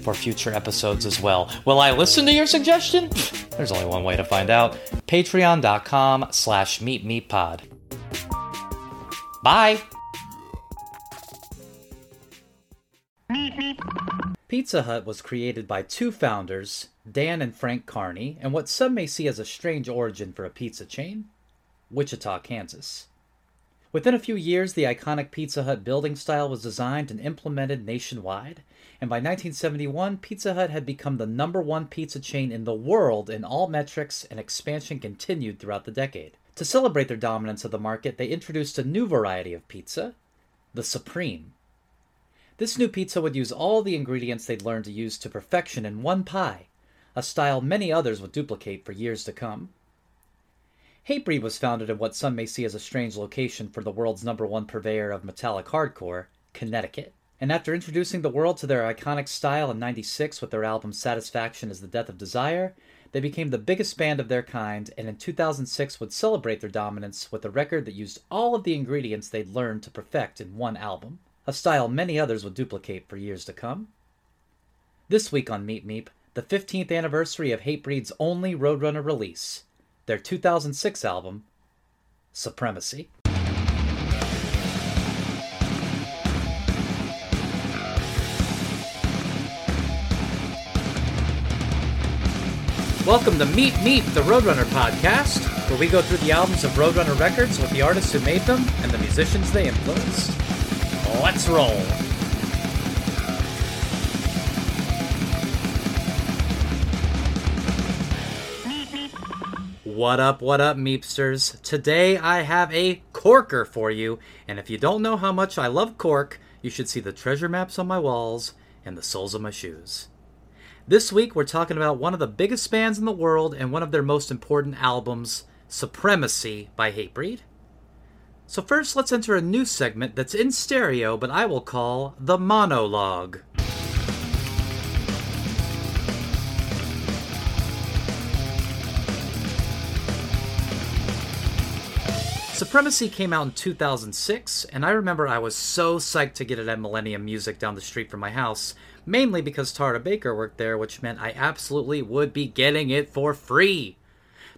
for future episodes as well. Will I listen to your suggestion? There's only one way to find out. Patreon.com slash meepmeeppod. Bye! Pizza Hut was created by two founders, Dan and Frank Carney, and what some may see as a strange origin for a pizza chain Wichita, Kansas. Within a few years, the iconic Pizza Hut building style was designed and implemented nationwide, and by 1971, Pizza Hut had become the number one pizza chain in the world in all metrics, and expansion continued throughout the decade. To celebrate their dominance of the market, they introduced a new variety of pizza, the Supreme. This new pizza would use all the ingredients they'd learned to use to perfection in one pie, a style many others would duplicate for years to come. Hatebreed was founded in what some may see as a strange location for the world's number one purveyor of metallic hardcore, Connecticut. And after introducing the world to their iconic style in 96 with their album Satisfaction is the Death of Desire, they became the biggest band of their kind and in 2006 would celebrate their dominance with a record that used all of the ingredients they'd learned to perfect in one album a style many others would duplicate for years to come. This week on Meep Meep, the 15th anniversary of Hatebreed's only Roadrunner release, their 2006 album, Supremacy. Welcome to Meet Meep, the Roadrunner podcast, where we go through the albums of Roadrunner records with the artists who made them and the musicians they influenced. Let's roll. What up, what up, Meepsters? Today I have a corker for you, and if you don't know how much I love cork, you should see the treasure maps on my walls and the soles of my shoes. This week we're talking about one of the biggest bands in the world and one of their most important albums, Supremacy by Hatebreed. So, first, let's enter a new segment that's in stereo, but I will call the monologue. Supremacy came out in 2006, and I remember I was so psyched to get it at Millennium Music down the street from my house, mainly because Tara Baker worked there, which meant I absolutely would be getting it for free.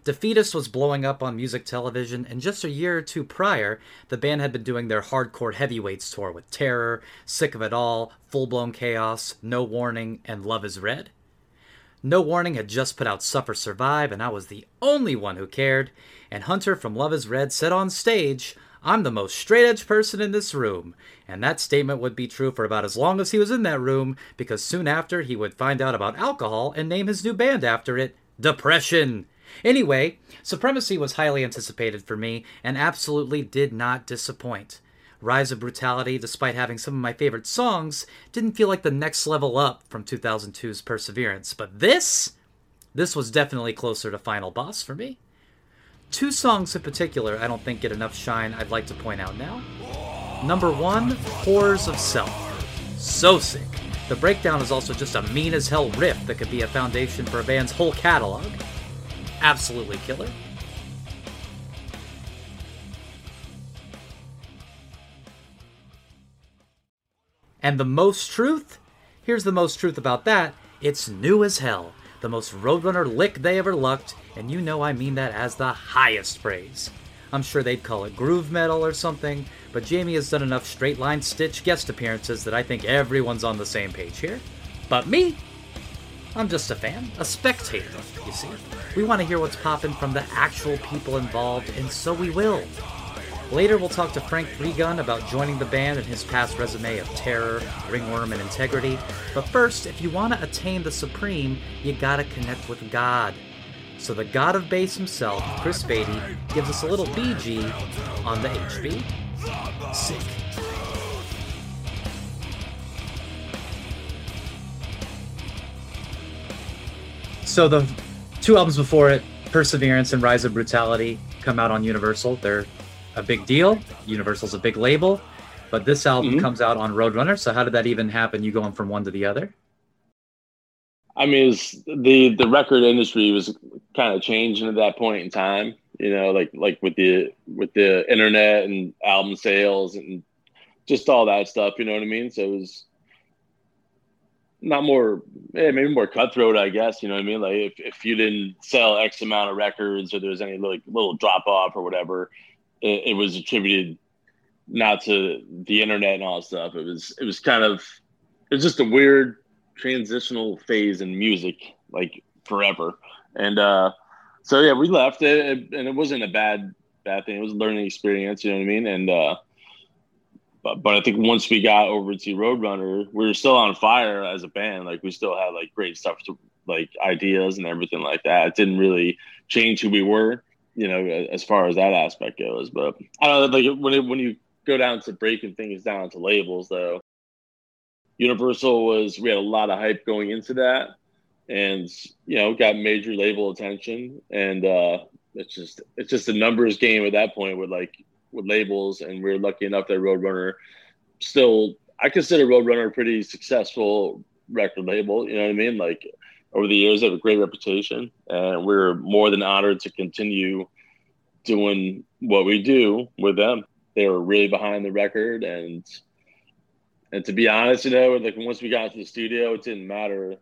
Defeatist was blowing up on music television, and just a year or two prior, the band had been doing their hardcore heavyweights tour with Terror, Sick of It All, Full Blown Chaos, No Warning, and Love is Red. No Warning had just put out Suffer Survive, and I was the only one who cared, and Hunter from Love is Red said on stage, I'm the most straight edge person in this room. And that statement would be true for about as long as he was in that room, because soon after he would find out about alcohol and name his new band after it Depression. Anyway, Supremacy was highly anticipated for me and absolutely did not disappoint. Rise of Brutality, despite having some of my favorite songs, didn't feel like the next level up from 2002's Perseverance, but this this was definitely closer to Final Boss for me. Two songs in particular I don't think get enough shine I'd like to point out now. Number one, Horrors of Self. So sick. The breakdown is also just a mean as hell riff that could be a foundation for a band's whole catalog absolutely killer. And the most truth? Here's the most truth about that it's new as hell. The most Roadrunner lick they ever lucked, and you know I mean that as the highest praise. I'm sure they'd call it groove metal or something, but Jamie has done enough straight line stitch guest appearances that I think everyone's on the same page here. But me, I'm just a fan, a spectator, you see. We want to hear what's popping from the actual people involved, and so we will. Later, we'll talk to Frank Three Gun about joining the band and his past resume of terror, ringworm, and integrity. But first, if you want to attain the supreme, you gotta connect with God. So the god of bass himself, Chris Beattie, gives us a little BG on the HB. Sick. So the two albums before it, Perseverance and Rise of Brutality, come out on Universal. They're a big deal. Universal's a big label, but this album mm-hmm. comes out on Roadrunner. So how did that even happen? You going from one to the other? I mean, the the record industry was kind of changing at that point in time. You know, like like with the with the internet and album sales and just all that stuff. You know what I mean? So it was not more, yeah, maybe more cutthroat, I guess. You know what I mean? Like if, if you didn't sell X amount of records or there was any like little drop off or whatever, it, it, was attributed not to the internet and all that stuff. It was it was kind of it was just a weird transitional phase in music, like forever. And uh, so yeah, we left it, and it wasn't a bad bad thing. It was a learning experience. You know what I mean? And uh, but, but I think once we got over to Roadrunner, we were still on fire as a band. Like we still had like great stuff to like ideas and everything like that. It didn't really change who we were, you know, as far as that aspect goes. But I don't know, like when it, when you go down to breaking things down to labels, though, Universal was we had a lot of hype going into that, and you know got major label attention, and uh, it's just it's just a numbers game at that point with like with labels, and we are lucky enough that Roadrunner still I consider Roadrunner a pretty successful record label. You know what I mean? Like over the years, they have a great reputation, and we're more than honored to continue doing what we do with them. They were really behind the record, and and to be honest, you know, like once we got to the studio, it didn't matter,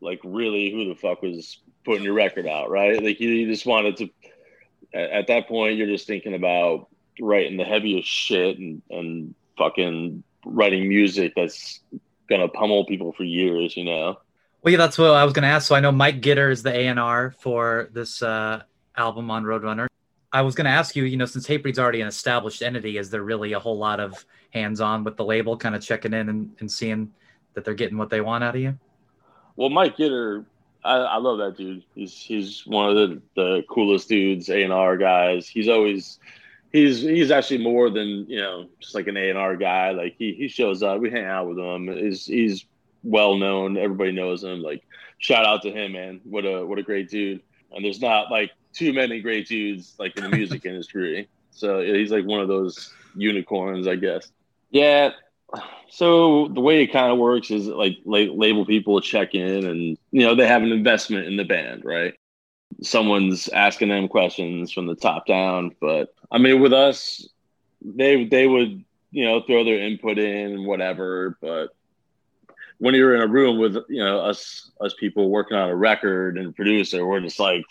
like really who the fuck was putting your record out, right? Like you, you just wanted to. At, at that point, you're just thinking about writing the heaviest shit and, and fucking writing music that's gonna pummel people for years, you know. Well, yeah, that's what I was gonna ask. So I know Mike Gitter is the A and R for this uh, album on Roadrunner. I was gonna ask you, you know, since Hatebreed's already an established entity, is there really a whole lot of hands-on with the label, kind of checking in and, and seeing that they're getting what they want out of you? Well, Mike Gitter, I, I love that dude. He's he's one of the, the coolest dudes, A and R guys. He's always he's he's actually more than you know just like an A and R guy. Like he he shows up, we hang out with him. He's he's well known, everybody knows him. Like shout out to him, man. What a what a great dude. And there's not like too many great dudes like in the music industry. So he's like one of those unicorns, I guess. Yeah. So the way it kind of works is like label people check in and you know they have an investment in the band, right? someone's asking them questions from the top down. But I mean, with us, they they would you know throw their input in and whatever. But when you're in a room with you know us us people working on a record and producer, we're just like.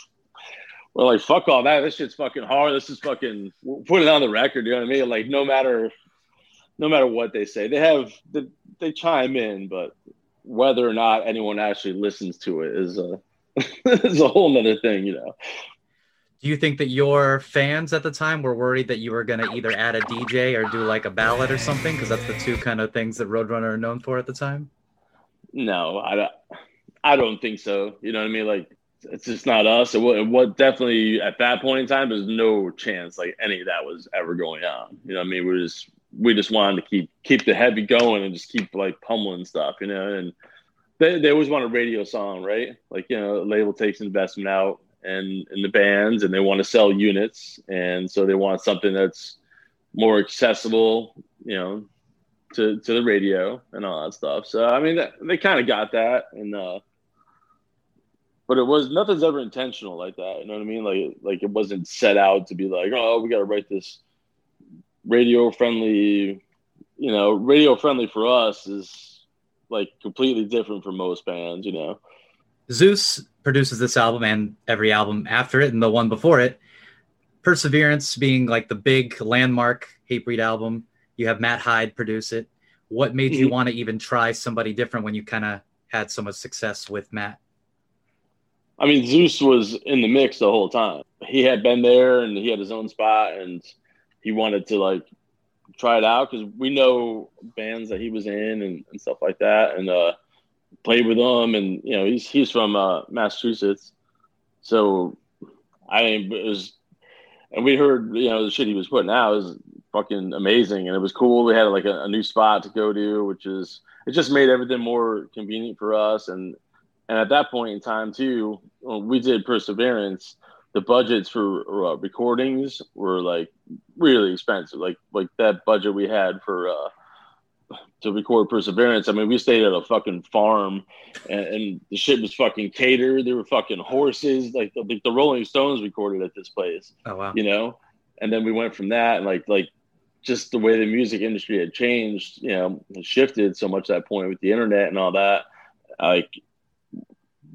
We're like, fuck all that. This shit's fucking hard. This is fucking put it on the record. You know what I mean? Like, no matter, no matter what they say, they have they, they chime in, but whether or not anyone actually listens to it is a it's a whole nother thing, you know. Do you think that your fans at the time were worried that you were going to either add a DJ or do like a ballad or something? Because that's the two kind of things that Roadrunner are known for at the time. No, I don't. I don't think so. You know what I mean? Like it's just not us. What, what definitely at that point in time, there's no chance like any of that was ever going on. You know what I mean? We just we just wanted to keep keep the heavy going and just keep like pummeling stuff. You know, and they, they always want a radio song, right? Like, you know, label takes investment out and in the bands and they want to sell units. And so they want something that's more accessible, you know, to, to the radio and all that stuff. So, I mean, they, they kind of got that. And, uh, but it was nothing's ever intentional like that. You know what I mean? Like, like it wasn't set out to be like, oh, we got to write this radio friendly, you know, radio friendly for us is like completely different from most bands, you know. Zeus produces this album and every album after it and the one before it. Perseverance being like the big landmark Hatebreed album. You have Matt Hyde produce it. What made you mm-hmm. want to even try somebody different when you kind of had so much success with Matt? I mean, Zeus was in the mix the whole time. He had been there and he had his own spot and he wanted to like try it out because we know bands that he was in and, and stuff like that, and uh, played with them. And you know, he's he's from uh, Massachusetts, so I mean, it was, and we heard you know the shit he was putting out was fucking amazing, and it was cool. We had like a, a new spot to go to, which is it just made everything more convenient for us, and And at that point in time, too, we did Perseverance. The budgets for uh, recordings were like really expensive. Like like that budget we had for uh, to record Perseverance. I mean, we stayed at a fucking farm, and, and the shit was fucking catered. There were fucking horses. Like the, the Rolling Stones recorded at this place. Oh wow! You know, and then we went from that, and like like just the way the music industry had changed, you know, shifted so much at that point with the internet and all that. Like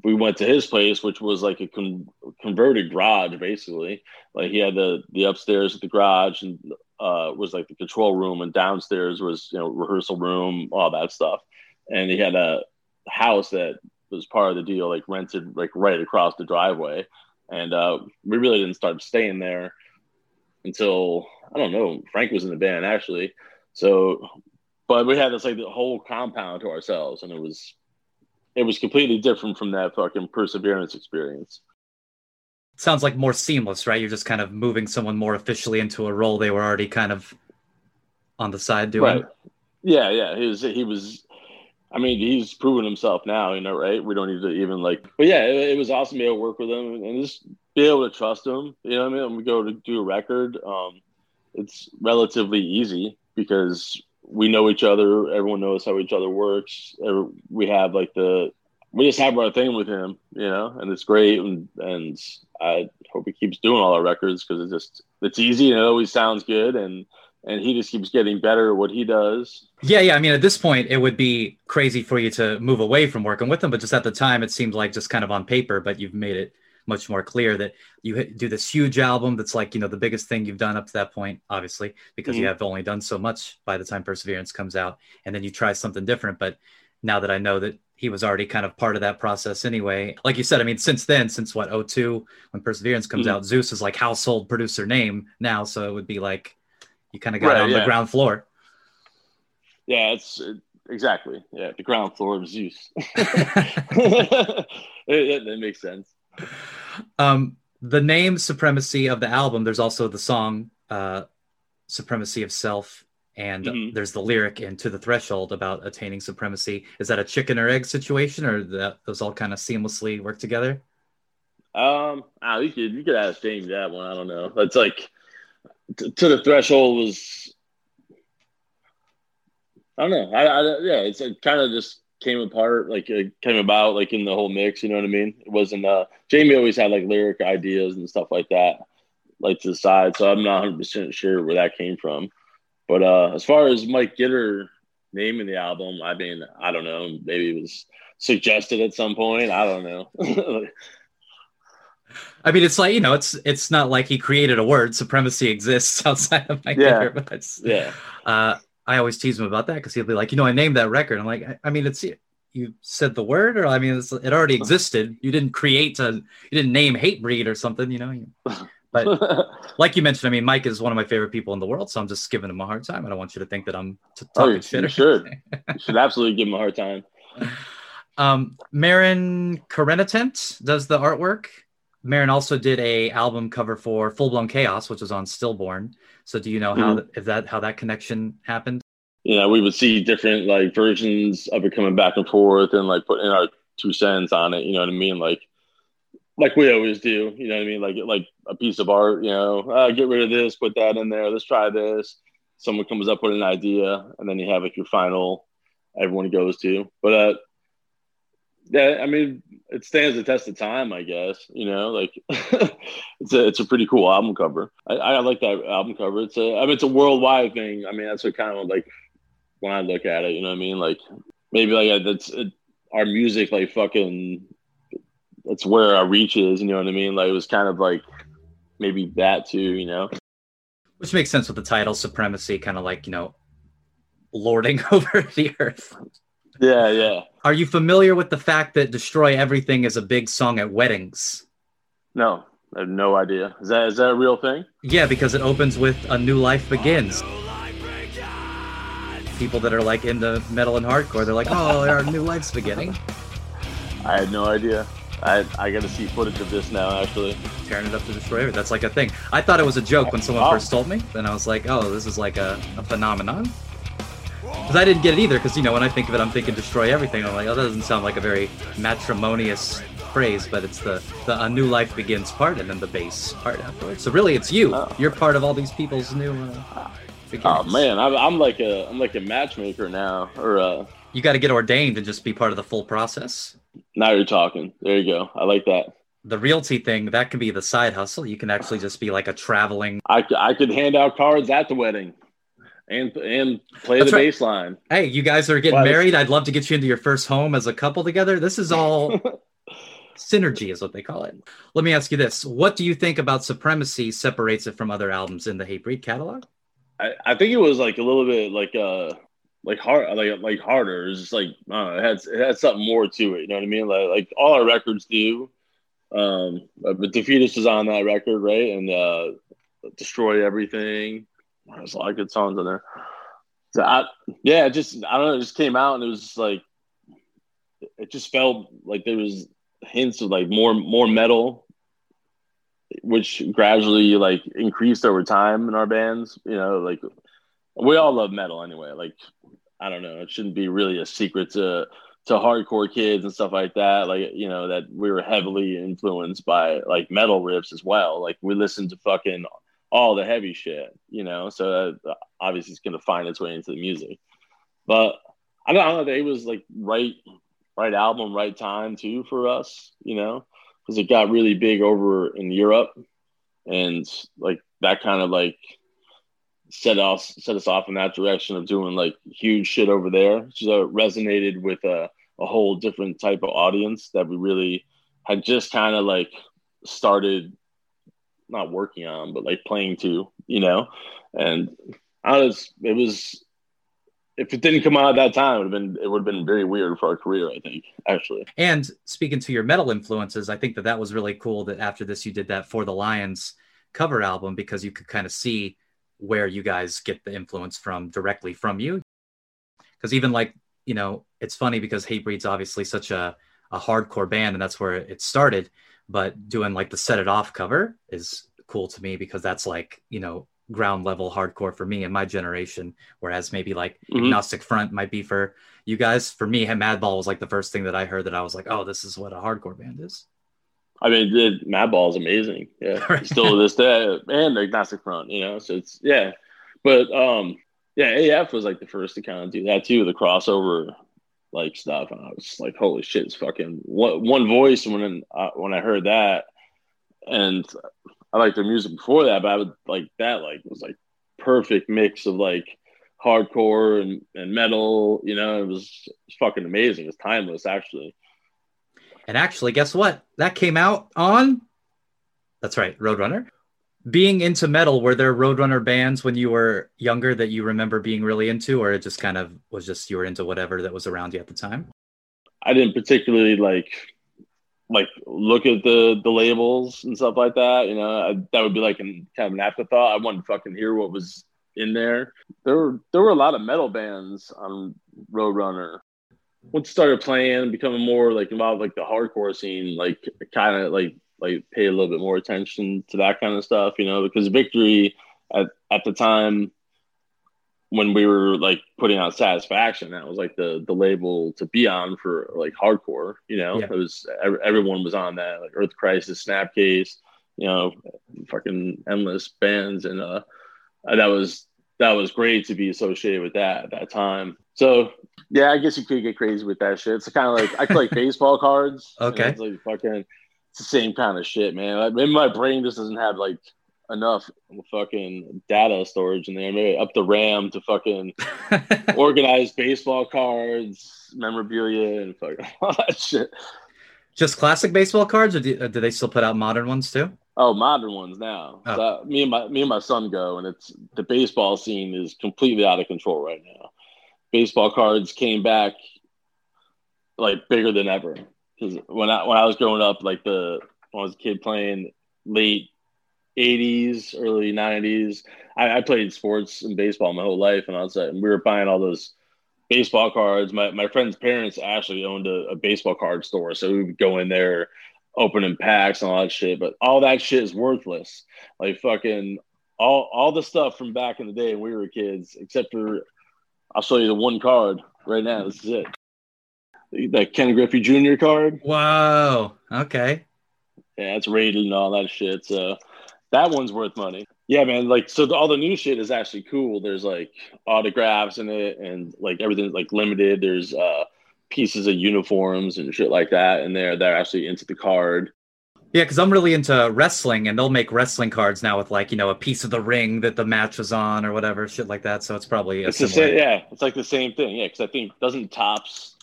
we went to his place, which was like a con- converted garage, basically. Like he had the the upstairs at the garage and uh, was like the control room, and downstairs was you know rehearsal room, all that stuff. And he had a house that was part of the deal, like rented like right across the driveway. And uh, we really didn't start staying there until I don't know. Frank was in the band actually, so but we had this like the whole compound to ourselves, and it was it was completely different from that fucking perseverance experience sounds like more seamless, right? You're just kind of moving someone more officially into a role they were already kind of on the side doing. Right. Yeah, yeah. He was he was I mean, he's proven himself now, you know, right? We don't need to even like but yeah, it, it was awesome to be able to work with him and just be able to trust him. You know what I mean? We go to do a record, um, it's relatively easy because we know each other, everyone knows how each other works. We have like the we just have our thing with him, you know, and it's great. And, and I hope he keeps doing all our records because it's just it's easy and it always sounds good. And and he just keeps getting better at what he does. Yeah, yeah. I mean, at this point, it would be crazy for you to move away from working with him, but just at the time, it seemed like just kind of on paper. But you've made it much more clear that you do this huge album that's like you know the biggest thing you've done up to that point, obviously, because mm-hmm. you have only done so much by the time Perseverance comes out, and then you try something different. But now that I know that he was already kind of part of that process anyway. Like you said, I mean, since then, since what 02, when Perseverance comes mm-hmm. out, Zeus is like household producer name now. So it would be like you kind of got right, on yeah. the ground floor. Yeah, it's it, exactly. Yeah, the ground floor of Zeus. it, it, that makes sense. Um, the name Supremacy of the album, there's also the song uh, Supremacy of Self and mm-hmm. there's the lyric in to the threshold about attaining supremacy is that a chicken or egg situation or that those all kind of seamlessly work together um oh, you could you could ask james that one i don't know it's like t- to the threshold was i don't know i, I yeah it's it kind of just came apart like it came about like in the whole mix you know what i mean it wasn't uh jamie always had like lyric ideas and stuff like that like to the side so i'm not 100% sure where that came from but uh, as far as Mike Gitter naming the album, I mean, I don't know. Maybe it was suggested at some point. I don't know. I mean, it's like you know, it's it's not like he created a word. Supremacy exists outside of Mike yeah. Gitter, but yeah. Uh, I always tease him about that because he'll be like, you know, I named that record. I'm like, I, I mean, it's you said the word, or I mean, it's it already existed. You didn't create a, you didn't name Hatebreed or something, you know. But like you mentioned, I mean, Mike is one of my favorite people in the world, so I'm just giving him a hard time. I don't want you to think that I'm t- oh, talking oh, shit. You should. you should absolutely give him a hard time. Um, Maren Karenatent does the artwork. Maren also did a album cover for Full Blown Chaos, which was on Stillborn. So, do you know how mm-hmm. if that how that connection happened? Know, we would see different like versions of it coming back and forth, and like putting our two cents on it. You know what I mean? Like like we always do. You know what I mean? Like like a piece of art. You know, uh, get rid of this, put that in there. Let's try this. Someone comes up with an idea, and then you have like your final. Everyone goes to, but uh, yeah, I mean, it stands the test of time, I guess. You know, like it's a it's a pretty cool album cover. I, I like that album cover. It's a I mean, it's a worldwide thing. I mean, that's what kind of like when I look at it. You know what I mean? Like maybe like that's it, our music like fucking that's where our reach is. You know what I mean? Like it was kind of like maybe that too. You know, which makes sense with the title supremacy, kind of like you know, lording over the earth. Yeah, yeah. Are you familiar with the fact that "Destroy Everything" is a big song at weddings? No, I have no idea. Is that is that a real thing? Yeah, because it opens with "A New Life Begins." People that are like into metal and hardcore, they're like, "Oh, our new life's beginning." I had no idea. I, I got to see footage of this now, actually. Tearing it up to destroy it. That's like a thing. I thought it was a joke when someone oh. first told me. Then I was like, oh, this is like a, a phenomenon. Because I didn't get it either. Because you know, when I think of it, I'm thinking destroy everything. I'm like, oh, that doesn't sound like a very matrimonious phrase, but it's the the a new life begins part and then the bass part afterwards. So really, it's you. Oh. You're part of all these people's new. Uh, Oh man, I'm, I'm like a I'm like a matchmaker now. Or uh, You got to get ordained and just be part of the full process. now you're talking. There you go. I like that. The realty thing that can be the side hustle. You can actually just be like a traveling. I I could hand out cards at the wedding, and and play That's the right. bass line. Hey, you guys are getting Well, married. I'd love to get you into your first home as a couple together. This is all synergy, is what they call it. Let me ask you this: What do you think about Supremacy separates it from other albums in the Hatebreed catalog? I, I think it was like a little bit like uh like hard like like harder. It's just like know, it had it had something more to it. You know what I mean? Like like all our records do. Um, but but Defeatist was on that record, right? And uh, Destroy Everything. There's a lot of good songs on there. So I, yeah, it just I don't know. It just came out and it was just like it just felt like there was hints of like more more metal which gradually like increased over time in our bands. You know, like we all love metal anyway. Like I don't know, it shouldn't be really a secret to to hardcore kids and stuff like that. Like you know that we were heavily influenced by like metal riffs as well. Like we listened to fucking all the heavy shit. You know, so that obviously it's gonna find its way into the music. But I don't, I don't know. It was like right right album, right time too for us. You know because it got really big over in Europe, and like that kind of like set us set us off in that direction of doing like huge shit over there. So it resonated with a, a whole different type of audience that we really had just kind of like started not working on, but like playing to, you know. And I was it was if it didn't come out at that time, it would have been it would have been very weird for our career. I think actually. And speaking to your metal influences, I think that that was really cool that after this you did that for the Lions cover album because you could kind of see where you guys get the influence from directly from you. Because even like you know, it's funny because Hatebreed's obviously such a a hardcore band and that's where it started. But doing like the Set It Off cover is cool to me because that's like you know ground level hardcore for me and my generation whereas maybe like Mhm. agnostic front might be for you guys for me madball was like the first thing that i heard that i was like oh this is what a hardcore band is I mean, the Madball is amazing. Yeah, Right. still to this day, and agnostic front. You know, so it's yeah, but um, yeah, AF was like the first to kind of do that too, the crossover like stuff, and I was like, holy shit, it's fucking one, voice. When uh, when I heard that, and I liked their music before that, but I would like that like was like perfect mix of like hardcore and, and metal. You know, it was, it was fucking amazing. It's timeless, actually. and actually guess what that came out on that's right roadrunner being into metal were there roadrunner bands when you were younger that you remember being really into or it just kind of was just you were into whatever that was around you at the time I didn't particularly like like look at the the labels and stuff like that. You know, I, that would be like an kind of an afterthought. I wanted to fucking hear what was in there. There were there were a lot of metal bands on Roadrunner. Once started playing, becoming more like involved like the hardcore scene, like kind of like like pay a little bit more attention to that kind of stuff. You know, because Victory at at the time when we were like putting out satisfaction that was like the the label to be on for like hardcore you know Yeah. it was everyone was on that like earth crisis snapcase you know fucking endless bands and uh that was that was great to be associated with that at that time so yeah i guess you could get crazy with that shit it's kind of like i collect baseball cards and Okay. it's like fucking it's the same kind of shit man like, maybe my brain just doesn't have like enough fucking data storage in there. Maybe up the RAM to fucking organize baseball cards, memorabilia, and fucking all that shit. just classic baseball cards or do, uh, do they still put out modern ones too Oh, modern ones now. Oh. So, me and my me and my son go, and it's the baseball scene is completely out of control right now. Baseball cards came back like bigger than ever because when I when I was growing up, like the when I was a kid playing late '80s, early '90s, I, I played sports and baseball my whole life, and I was like, and we were buying all those baseball cards. My my friend's parents actually owned a, a baseball card store, so we would go in there opening packs and all that shit. But all that shit is worthless. Like fucking all all the stuff from back in the day when we were kids, except for I'll show you the one card right now. This is it. That Ken Griffey Jr. card. Wow. Okay. Yeah, it's rated and all that shit. So that one's worth money. Yeah, man. Like, so the, all the new shit is actually cool. There's like autographs in it, and like everything's like limited. There's uh pieces of uniforms and shit like that in there. They're they're actually into the card. Yeah, because I'm really into wrestling, and they'll make wrestling cards now with like you know a piece of the ring that the match was on or whatever shit like that. So it's probably it's the same, yeah, it's like the same thing. Yeah, because I think doesn't Topps,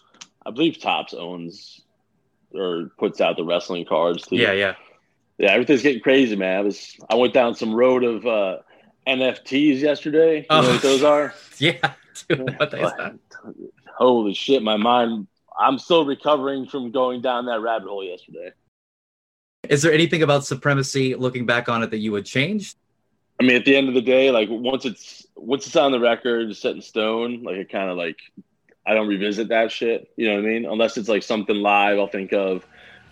I believe Topps owns or puts out the wrestling cards. Too. Yeah, yeah, yeah. Everything's getting crazy, man. I was I went down some road of uh, NFTs yesterday. You oh. know what those are? Yeah, dude, what is that? Holy shit, my mind. I'm still recovering from going down that rabbit hole yesterday. Is there anything about supremacy looking back on it that you would change? I mean, at the end of the day, like once it's once it's on the record, set in stone, like it kind of like I don't revisit that shit. You know what I mean? Unless it's like something live, I'll think of,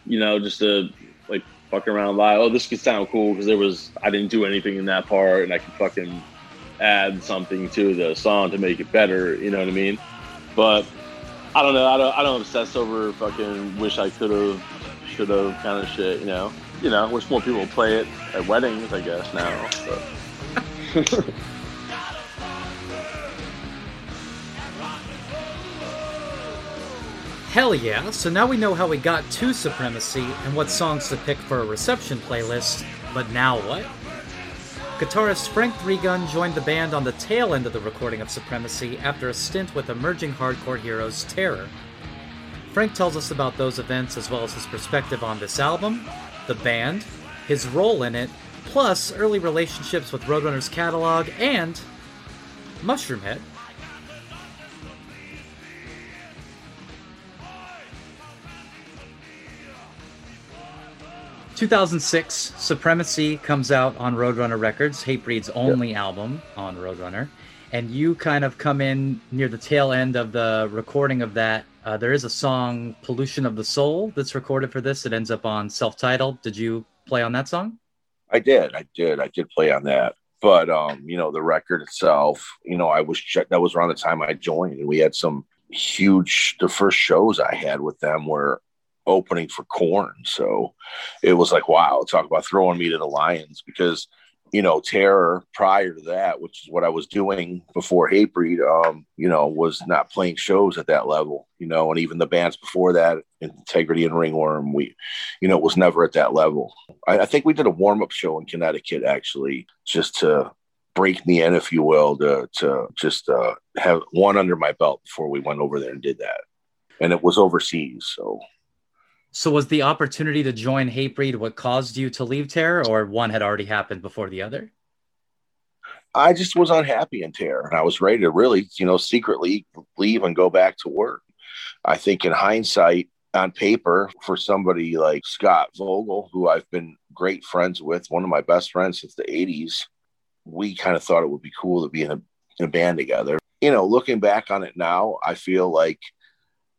you know, just to like fuck around live. Oh, this could sound cool because there was I didn't do anything in that part, and I could fucking add something to the song to make it better. You know what I mean? But I don't know. I don't. I don't obsess over fucking wish I could have, should have kind of shit. You know. You know. Wish more people play it at weddings. I guess now. Hell yeah, so now we know how we got to Supremacy and what songs to pick for a reception playlist, but now what? Guitarist Frank Three Gun joined the band on the tail end of the recording of Supremacy after a stint with emerging hardcore heroes Terror. Frank tells us about those events as well as his perspective on this album, the band, his role in it, plus early relationships with Roadrunner's catalog, and Mushroomhead. 2006, Supremacy comes out on Roadrunner Records, Hatebreed's only yep. album on Roadrunner. And you kind of come in near the tail end of the recording of that. Uh, there is a song, Pollution of the Soul, that's recorded for this. It ends up on self titled. Did you play on that song? I did. I did. I did play on that. But, um, you know, the record itself, you know, I was, that was around the time I joined. And we had some huge, the first shows I had with them were opening for Korn. So it was like, wow, talk about throwing me to the Lions because, you know, Terror prior to that, which is what I was doing before Hatebreed, um, you know, was not playing shows at that level, you know, and even the bands before that, Integrity and Ringworm, we, you know, it was never at that level. I, I think we did a warm up show in Connecticut actually, just to break me in, if you will, to, to just uh, have one under my belt before we went over there and did that. And it was overseas. So so was the opportunity to join Hatebreed what caused you to leave Terror, or one had already happened before the other? I just was unhappy in Terror, and I was ready to really, you know, secretly leave and go back to work. I think in hindsight, on paper, for somebody like Scott Vogel, who I've been great friends with, one of my best friends since the 80s, we kind of thought it would be cool to be in a, in a band together. You know, looking back on it now, I feel like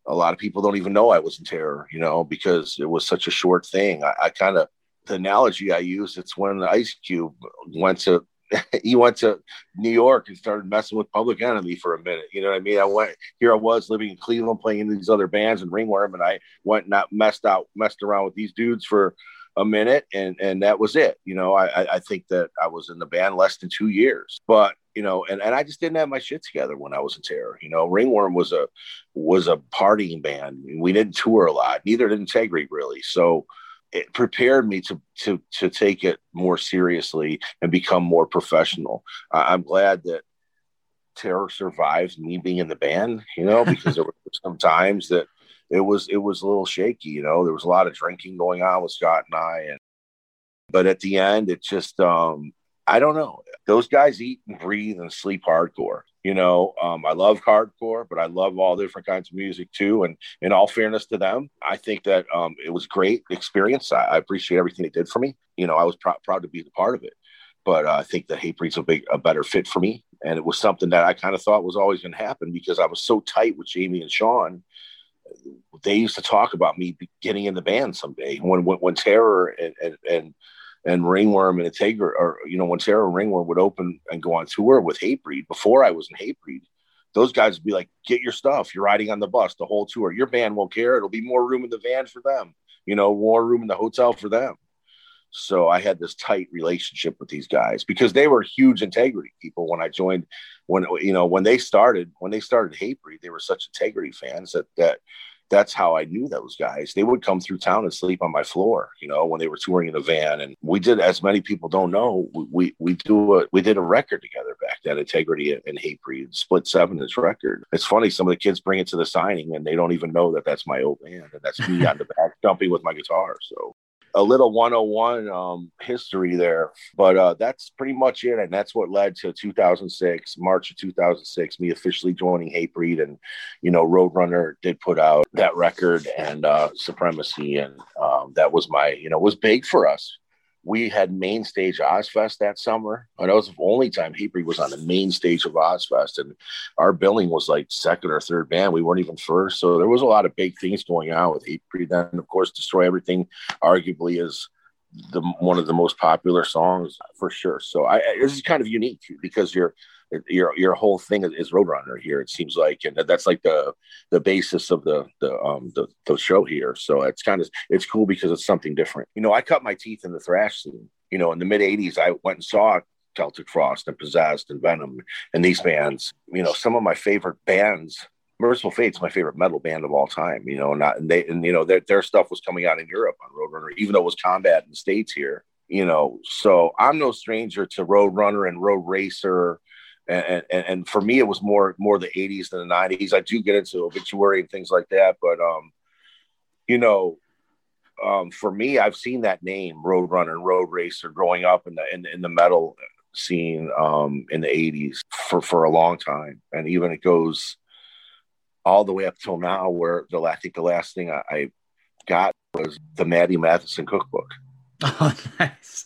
a lot of people don't even know I was in terror, you know, because it was such a short thing. I, I kind of the analogy I use it's when Ice Cube went to he went to New York and started messing with Public Enemy for a minute. You know what I mean? I went here. I was living in Cleveland, playing in these other bands and Ringworm, and I went and not messed out, messed around with these dudes for a minute, and and that was it. You know, I I think that I was in the band less than two years, but you know, and, and I just didn't have my shit together when I was in Terror. You know, Ringworm was a was a partying band. We didn't tour a lot. Neither did Integrity really. So it prepared me to to to take it more seriously and become more professional. I'm glad that Terror survived me being in the band. You know, because there were some times that it was it was a little shaky. You know, there was a lot of drinking going on with Scott and I, and but at the end, it just um, I don't know. Those guys eat and breathe and sleep hardcore. You know, um, I love hardcore, but I love all different kinds of music too. And in all fairness to them, I think that um, it was great experience. I, I, appreciate everything they did for me. You know, I was pr- proud to be a part of it. But uh, I think that Hatebreed's a big, a better fit for me, and it was something that I kind of thought was always going to happen because I was so tight with Jamie and Sean. They used to talk about me getting in the band someday when when, when Terror and, and, and and Ringworm and Integra, or you know, when Terror Ringworm would open and go on tour with Hatebreed before I was in Hatebreed, those guys would be like, get your stuff. You're riding on the bus the whole tour. Your band won't care. It'll be more room in the van for them, you know, more room in the hotel for them. So I had this tight relationship with these guys because they were huge integrity people when I joined. When you know when they started when they started Hatebreed, they were such integrity fans that that that's how I knew those guys. They would come through town and sleep on my floor, you know, when they were touring in the van. And we did, as many people don't know, we we do a, we did a record together back then, Integrity and Hatebreed, Split Seven is record. It's funny, some of the kids bring it to the signing and they don't even know that that's my old band and that's me on the back jumping with my guitar. So a little 101 um, history there, but uh, that's pretty much it. And that's what led to 2006, March of 2006, me officially joining Hatebreed. And, you know, Roadrunner did put out that record and uh, Supremacy. And um, that was my, you know, was big for us we had main stage Ozzfest that summer. And that was the only time Hatebreed was on the main stage of Ozzfest. And our billing was like second or third band. We weren't even first. So there was a lot of big things going on with Hatebreed. Then, of course, Destroy Everything arguably is the one of the most popular songs for sure. So I, this is kind of unique because you're your your whole thing is Roadrunner here. It seems like, and that's like the the basis of the the um the, the show here. So it's kind of it's cool because it's something different. You know, I cut my teeth in the thrash scene. You know, in the mid '80s, I went and saw Celtic Frost and Possessed and Venom and these bands. You know, some of my favorite bands. Mercyful Fate's my favorite metal band of all time. You know, not and they and you know their their stuff was coming out in Europe on Roadrunner, even though it was Combat in the states here. You know, so I'm no stranger to Roadrunner and Road Racer and, and, and for me it was more more the 80s than the 90s i do get into obituary and things like that but um you know um for me i've seen that name roadrunner and road racer growing up in the in, in the metal scene um in the 80s for for a long time. And even it goes all the way up till now where the i think the last thing i, I got was the matty matheson cookbook. Oh nice.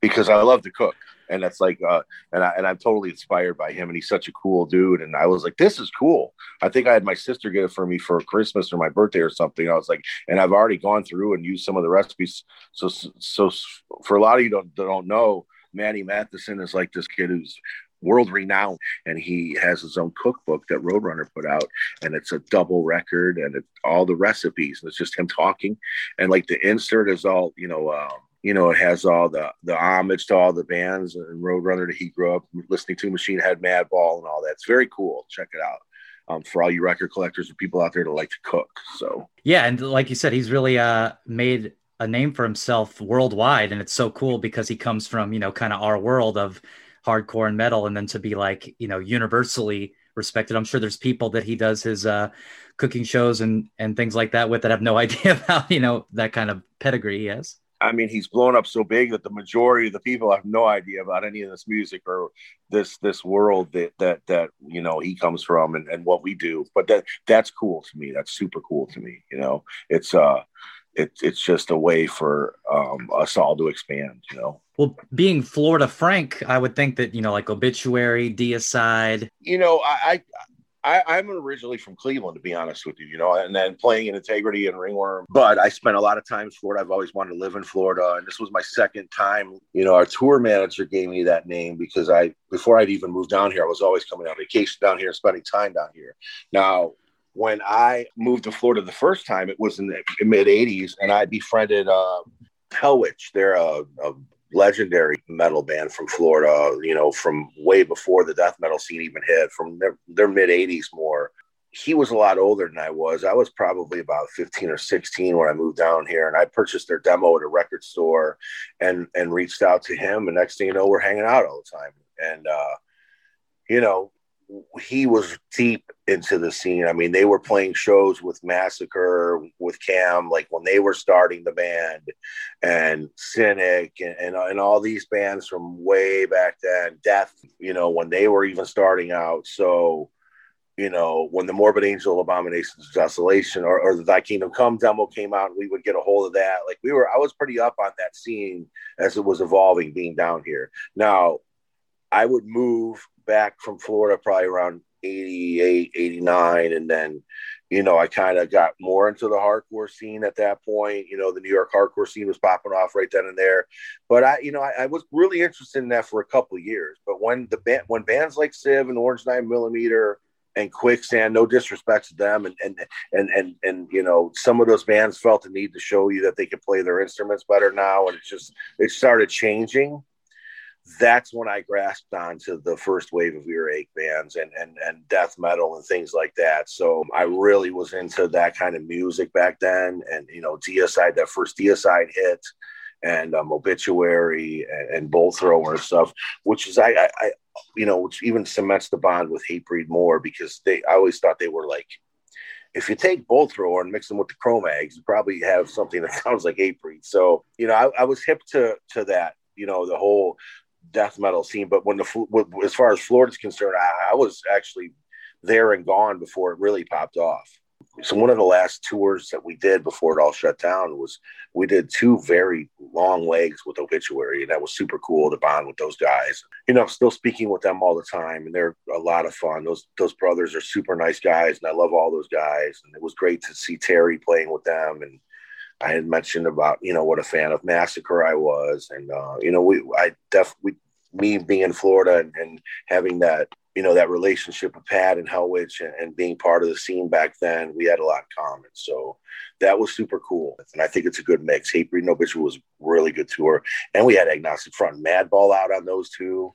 Because i love to cook and that's like uh and I and I'm totally inspired by him and he's such a cool dude and I was like this is cool. I think I had my sister get it for me for Christmas or my birthday or something. I was like and I've already gone through and used some of the recipes. So so for a lot of you don't don't know, Matty Matheson is like this kid who's world renowned and he has his own cookbook that Roadrunner put out and it's a double record and it's all the recipes and it's just him talking and like the insert is all you know um, you know, it has all the the homage to all the bands and Roadrunner that he grew up listening to, Machine Head, Madball, and all that. It's very cool. Check it out. Um, for all you record collectors and people out there that like to cook. So yeah, and like you said, he's really uh, made a name for himself worldwide, and it's so cool because he comes from you know kind of our world of hardcore and metal, and then to be like you know universally respected. I'm sure there's people that he does his uh, cooking shows and and things like that with that have no idea about you know that kind of pedigree he has. I mean, he's blown up so big that the majority of the people have no idea about any of this music or this this world that that that you know he comes from and, and what we do. But that that's cool to me. That's super cool to me. You know, it's uh, it's it's just a way for um, us all to expand. You know. Well, being Florida Frank, I would think that you know, like obituary, deicide. You know, I, I, am originally from Cleveland, to be honest with you, you know, and then playing in Integrity and Ringworm. But I spent a lot of time in Florida. I've always wanted to live in Florida, and this was my second time. You know, our tour manager gave me that name because I, before I'd even moved down here, I was always coming on vacation down here, and spending time down here. Now, when I moved to Florida the first time, it was in the mid '80s, and I befriended uh, Hellwitch. They're a, a legendary metal band from Florida, you know, from way before the death metal scene even hit, from their, their mid 80s more. He was a lot older than I was. I was probably about 15 or 16 when I moved down here, and I purchased their demo at a record store and and reached out to him. And next thing you know, we're hanging out all the time. And uh, you know, he was deep into the scene. I mean, they were playing shows with Massacre, with Cam, like when they were starting the band, and Cynic, and, and, and all these bands from way back then, Death, you know, when they were even starting out. So, you know, when the Morbid Angel Abominations of Desolation or, or the Thy Kingdom Come demo came out, we would get a hold of that. Like we were, I was pretty up on that scene as it was evolving being down here. Now, I would move back from Florida probably around 88, 89. And then, you know, I kind of got more into the hardcore scene at that point. You know, the New York hardcore scene was popping off right then and there. But I, you know, I, I was really interested in that for a couple of years. But when the band, when bands like Civ and Orange Nine Millimeter and quicksand no disrespect to them and and and and, and you know some of those bands felt the need to show you that they could play their instruments better now and it just it started changing that's when I grasped onto the first wave of earache bands and, and, and death metal and things like that. So I really was into that kind of music back then. And, you know, Deicide, that first Deicide hit and um, Obituary and, and Bolt Thrower stuff, which is, I, I, I, you know, which even cements the bond with Hatebreed more because they, I always thought they were like, if you take Bolt Thrower and mix them with the Cro-Mags, you probably have something that sounds like Hatebreed. So, you know, I, I was hip to, to that, you know, the whole death metal scene. But when the as far as Florida's concerned, I, I was actually there and gone before it really popped off. So one of the last tours that we did before it all shut down was we did two very long legs with Obituary, and that was super cool to bond with those guys. You know, still speaking with them all the time, and they're a lot of fun. Those those brothers are super nice guys, and I love all those guys. And it was great to see Terry playing with them, and I had mentioned about you know what a fan of Massacre I was, and uh, you know we I def we me being in Florida and, and, having that you know that relationship with Pat and Hellwitch and, and, being part of the scene back then, we had a lot in common. So that was super cool, and I think it's a good mix. Hatebreed Bitch was really good tour, and we had Agnostic Front Madball out on those two.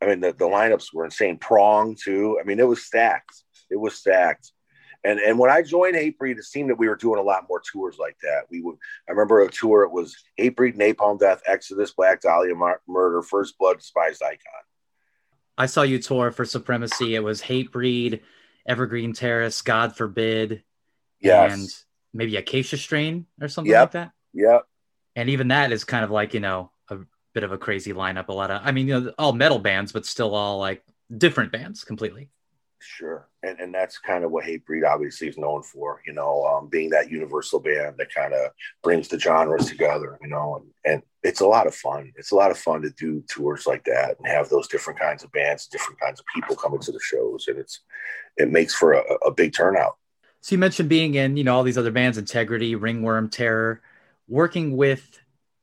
I mean, the, the lineups were insane. Prong too. I mean, it was stacked. It was stacked. And and when I joined Hatebreed, it seemed that we were doing a lot more tours like that. We would. I remember a tour. It was Hatebreed, Napalm Death, Exodus, Black Dahlia Murder, First Blood, Despised Icon. I saw you tour for Supremacy. It was Hatebreed, Evergreen Terrace, God Forbid, yes. and maybe Acacia Strain or something yep. like that. Yep. And even that is kind of like you know a bit of a crazy lineup. A lot of, I mean, you know, all metal bands, but still all like different bands completely. Sure, and and that's kind of what Hatebreed obviously is known for. You know, um, being that universal band that kind of brings the genres together. You know, and, and it's a lot of fun. It's a lot of fun to do tours like that and have those different kinds of bands, different kinds of people coming to the shows, and it's it makes for a, a big turnout. So you mentioned being in you know all these other bands, Integrity, Ringworm, Terror, working with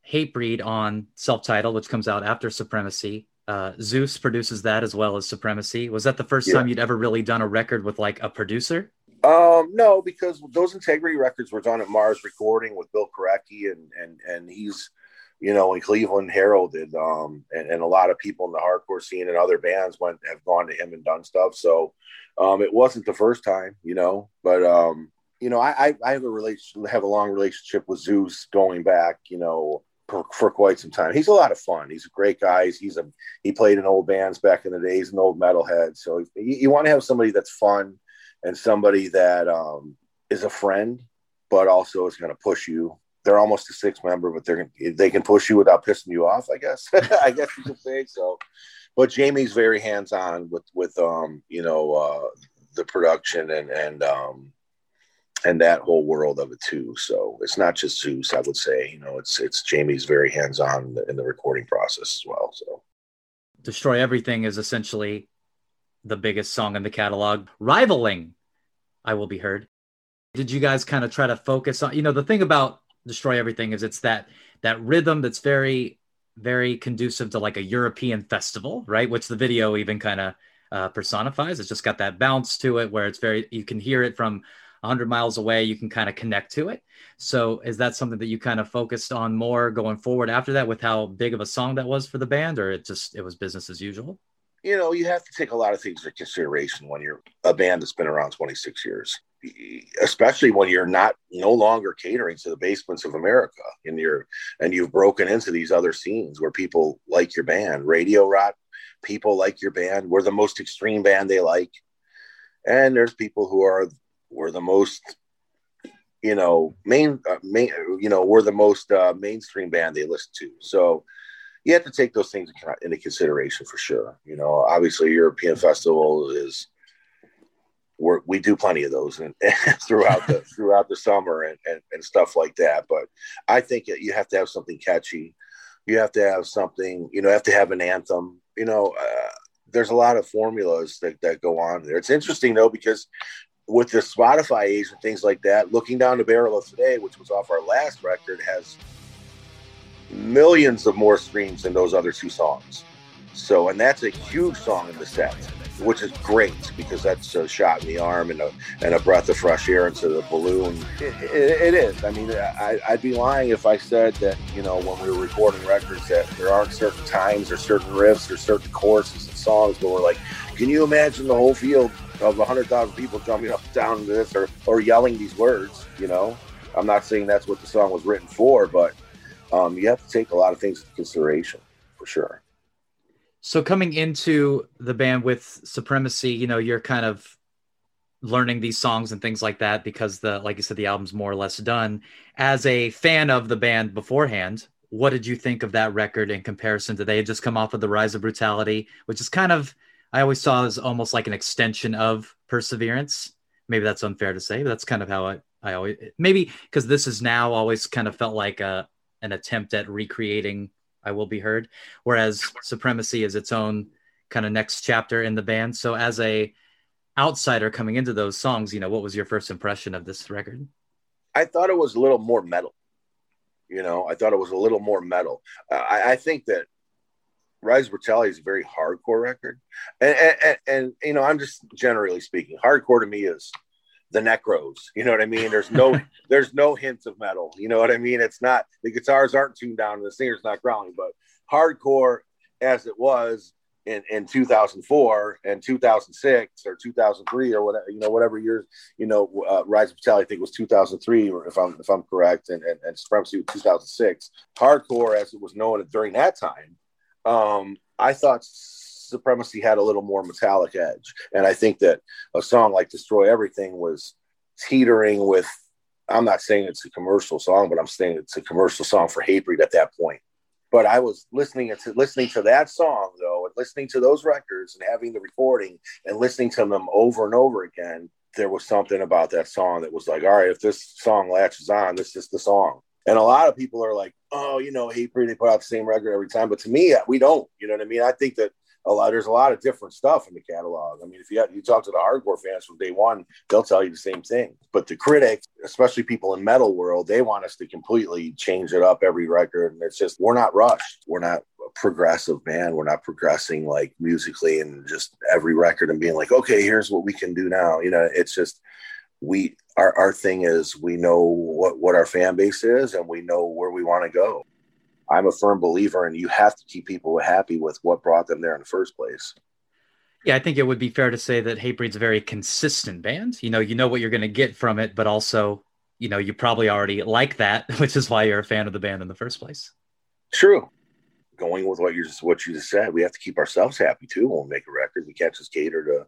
Hatebreed on self title, which comes out after Supremacy uh, Zeus produces that as well as Supremacy. Was that the first yeah. time you'd ever really done a record with like a producer? Um, no, because those Integrity records were done at Mars Recording with Bill Korecky, and and and he's, you know, in Cleveland heralded, um, and, and a lot of people in the hardcore scene and other bands went have gone to him and done stuff. So, um, it wasn't the first time, you know, but um, you know, I I have a relation have a long relationship with Zeus going back, you know, for, for, quite some time. He's a lot of fun. He's a great guy. He's, a he played in old bands back in the days, an old metalhead. So you, you want to have somebody that's fun and somebody that um, is a friend, but also is going to push you. They're almost a six member, but they're they can push you without pissing you off. I guess I guess you could say so. But Jamie's very hands on with with um you know uh, the production and and um and that whole world of it too. So it's not just Zeus, I would say. You know, it's it's Jamie's very hands on in, the recording process as well. So, Destroy Everything is essentially the biggest song in the catalog, rivaling "I Will Be Heard." Did you guys kind of try to focus on? You know, the thing about Destroy Everything is it's that that rhythm that's very very conducive to like a European festival, right? Which the video even kind of uh, personifies. It's just got that bounce to it where it's very you can hear it from 100 miles away, you can kind of connect to it. So, is that something that you kind of focused on more going forward after that with how big of a song that was for the band, or it just it was business as usual? You know, you have to take a lot of things into consideration when you're a band that's been around 26 years, especially when you're not no longer catering to the basements of America and you're and you've broken into these other scenes where people like your band, radio rock, people like your band. We're the most extreme band they like. And there's people who are we're the most you know main uh, main you know we're the most uh, mainstream band they listen to. So you have to take those things into consideration for sure. You know obviously european festival is we're, we do plenty of those and, and throughout the throughout the summer and, and, and stuff like that. But i think you have to have something catchy. You have to have something you know have to have an anthem. You know uh, there's a lot of formulas that, that go on there. It's interesting though because with the Spotify age and things like that, looking down the barrel of today, which was off our last record, has millions of more streams than those other two songs. So, and that's a huge song in the set, which is great because that's a shot in the arm and a, and a breath of fresh air into the balloon. it, it, it is. I mean, I, I'd be lying if I said that, you know, when we were recording records, that there aren't certain times or certain riffs or certain choruses and songs where we're like, can you imagine the whole field of 100,000 people jumping up and down to this or, or yelling these words, you know? I'm not saying that's what the song was written for, but um, you have to take a lot of things into consideration for sure. So coming into the band with Supremacy, you know, you're kind of learning these songs and things like that because the like you said the album's more or less done. As a fan of the band beforehand, what did you think of that record in comparison to they had just come off of the Rise of Brutality, which is kind of I always saw as almost like an extension of Perseverance. Maybe that's unfair to say, but that's kind of how I, I always maybe because this is now always kind of felt like a an attempt at recreating I Will Be Heard, whereas Supremacy is its own kind of next chapter in the band. So as a outsider coming into those songs, you know, what was your first impression of this record? I thought it was a little more metal. You know, I thought it was a little more metal. Uh, I, I, think that Rise of Brutality is a very hardcore record, and, and, and you know, I'm just generally speaking, hardcore to me is the necros. You know what I mean? There's no there's no hints of metal. You know what I mean? It's not the guitars aren't tuned down and the singer's not growling, but hardcore as it was in, in 2004 and 2006 or 2003 or whatever you know whatever years you know uh, Rise of Brutality I think was 2003 if I'm if I'm correct and and, and Supremacy was 2006 hardcore as it was known during that time um, I thought Supremacy had a little more metallic edge. And I think that a song like Destroy Everything was teetering with, I'm not saying it's a commercial song, but I'm saying it's a commercial song for Hatebreed at that point. But I was listening to listening to that song though, and listening to those records and having the recording and listening to them over and over again. There was something about that song that was like, all right, if this song latches on, this is the song. And a lot of people are like, oh, you know, Hatebreed, they put out the same record every time. But to me, we don't. You know what I mean? I think that a lot. There's a lot of different stuff in the catalog. I mean, if you you talk to the hardcore fans from day one, they'll tell you the same thing. But the critics, especially people in metal world, they want us to completely change it up every record. And it's just we're not rushed. We're not a progressive band. We're not progressing like musically and just every record and being like, okay, here's what we can do now. You know, it's just we our, our thing is we know what, what our fan base is and we know where we want to go. I'm a firm believer and you have to keep people happy with what brought them there in the first place. Yeah, I think it would be fair to say that Hatebreed's a very consistent band. You know, you know what you're going to get from it, but also, you know, you probably already like that, which is why you're a fan of the band in the first place. True. Going with what you just what you just said, we have to keep ourselves happy too when we make a record. We can't just cater to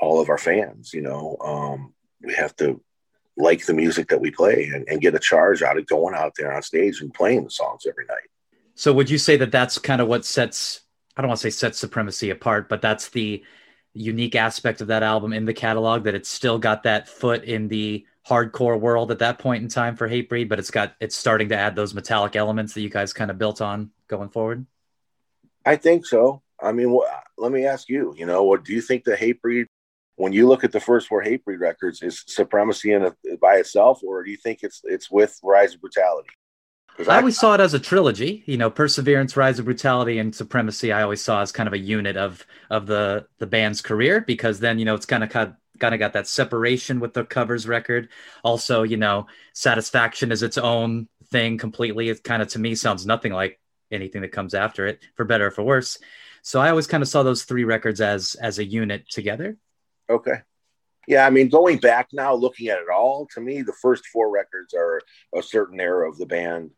all of our fans. You know, um, we have to like the music that we play and, and get a charge out of going out there on stage and playing the songs every night. So would you say that that's kind of what sets I don't want to say sets supremacy apart, but that's the unique aspect of that album in the catalog that it's still got that foot in the hardcore world at that point in time for Hatebreed, but it's got it's starting to add those metallic elements that you guys kind of built on going forward. I think so. I mean, let me ask you. You know, what do you think the Hatebreed when you look at the first four Hatebreed records, is Supremacy in a, by itself, or do you think it's it's with Rise of Brutality? I, I always saw it as a trilogy. You know, Perseverance, Rise of Brutality, and Supremacy. I always saw as kind of a unit of of the the band's career because then you know it's kind of kind of got that separation with the covers record. Also, you know, Satisfaction is its own thing completely. It kind of to me sounds nothing like anything that comes after it, for better or for worse. So I always kind of saw those three records as as a unit together. Okay. Yeah, I mean, going back now, looking at it all, to me, the first four records are a certain era of the band.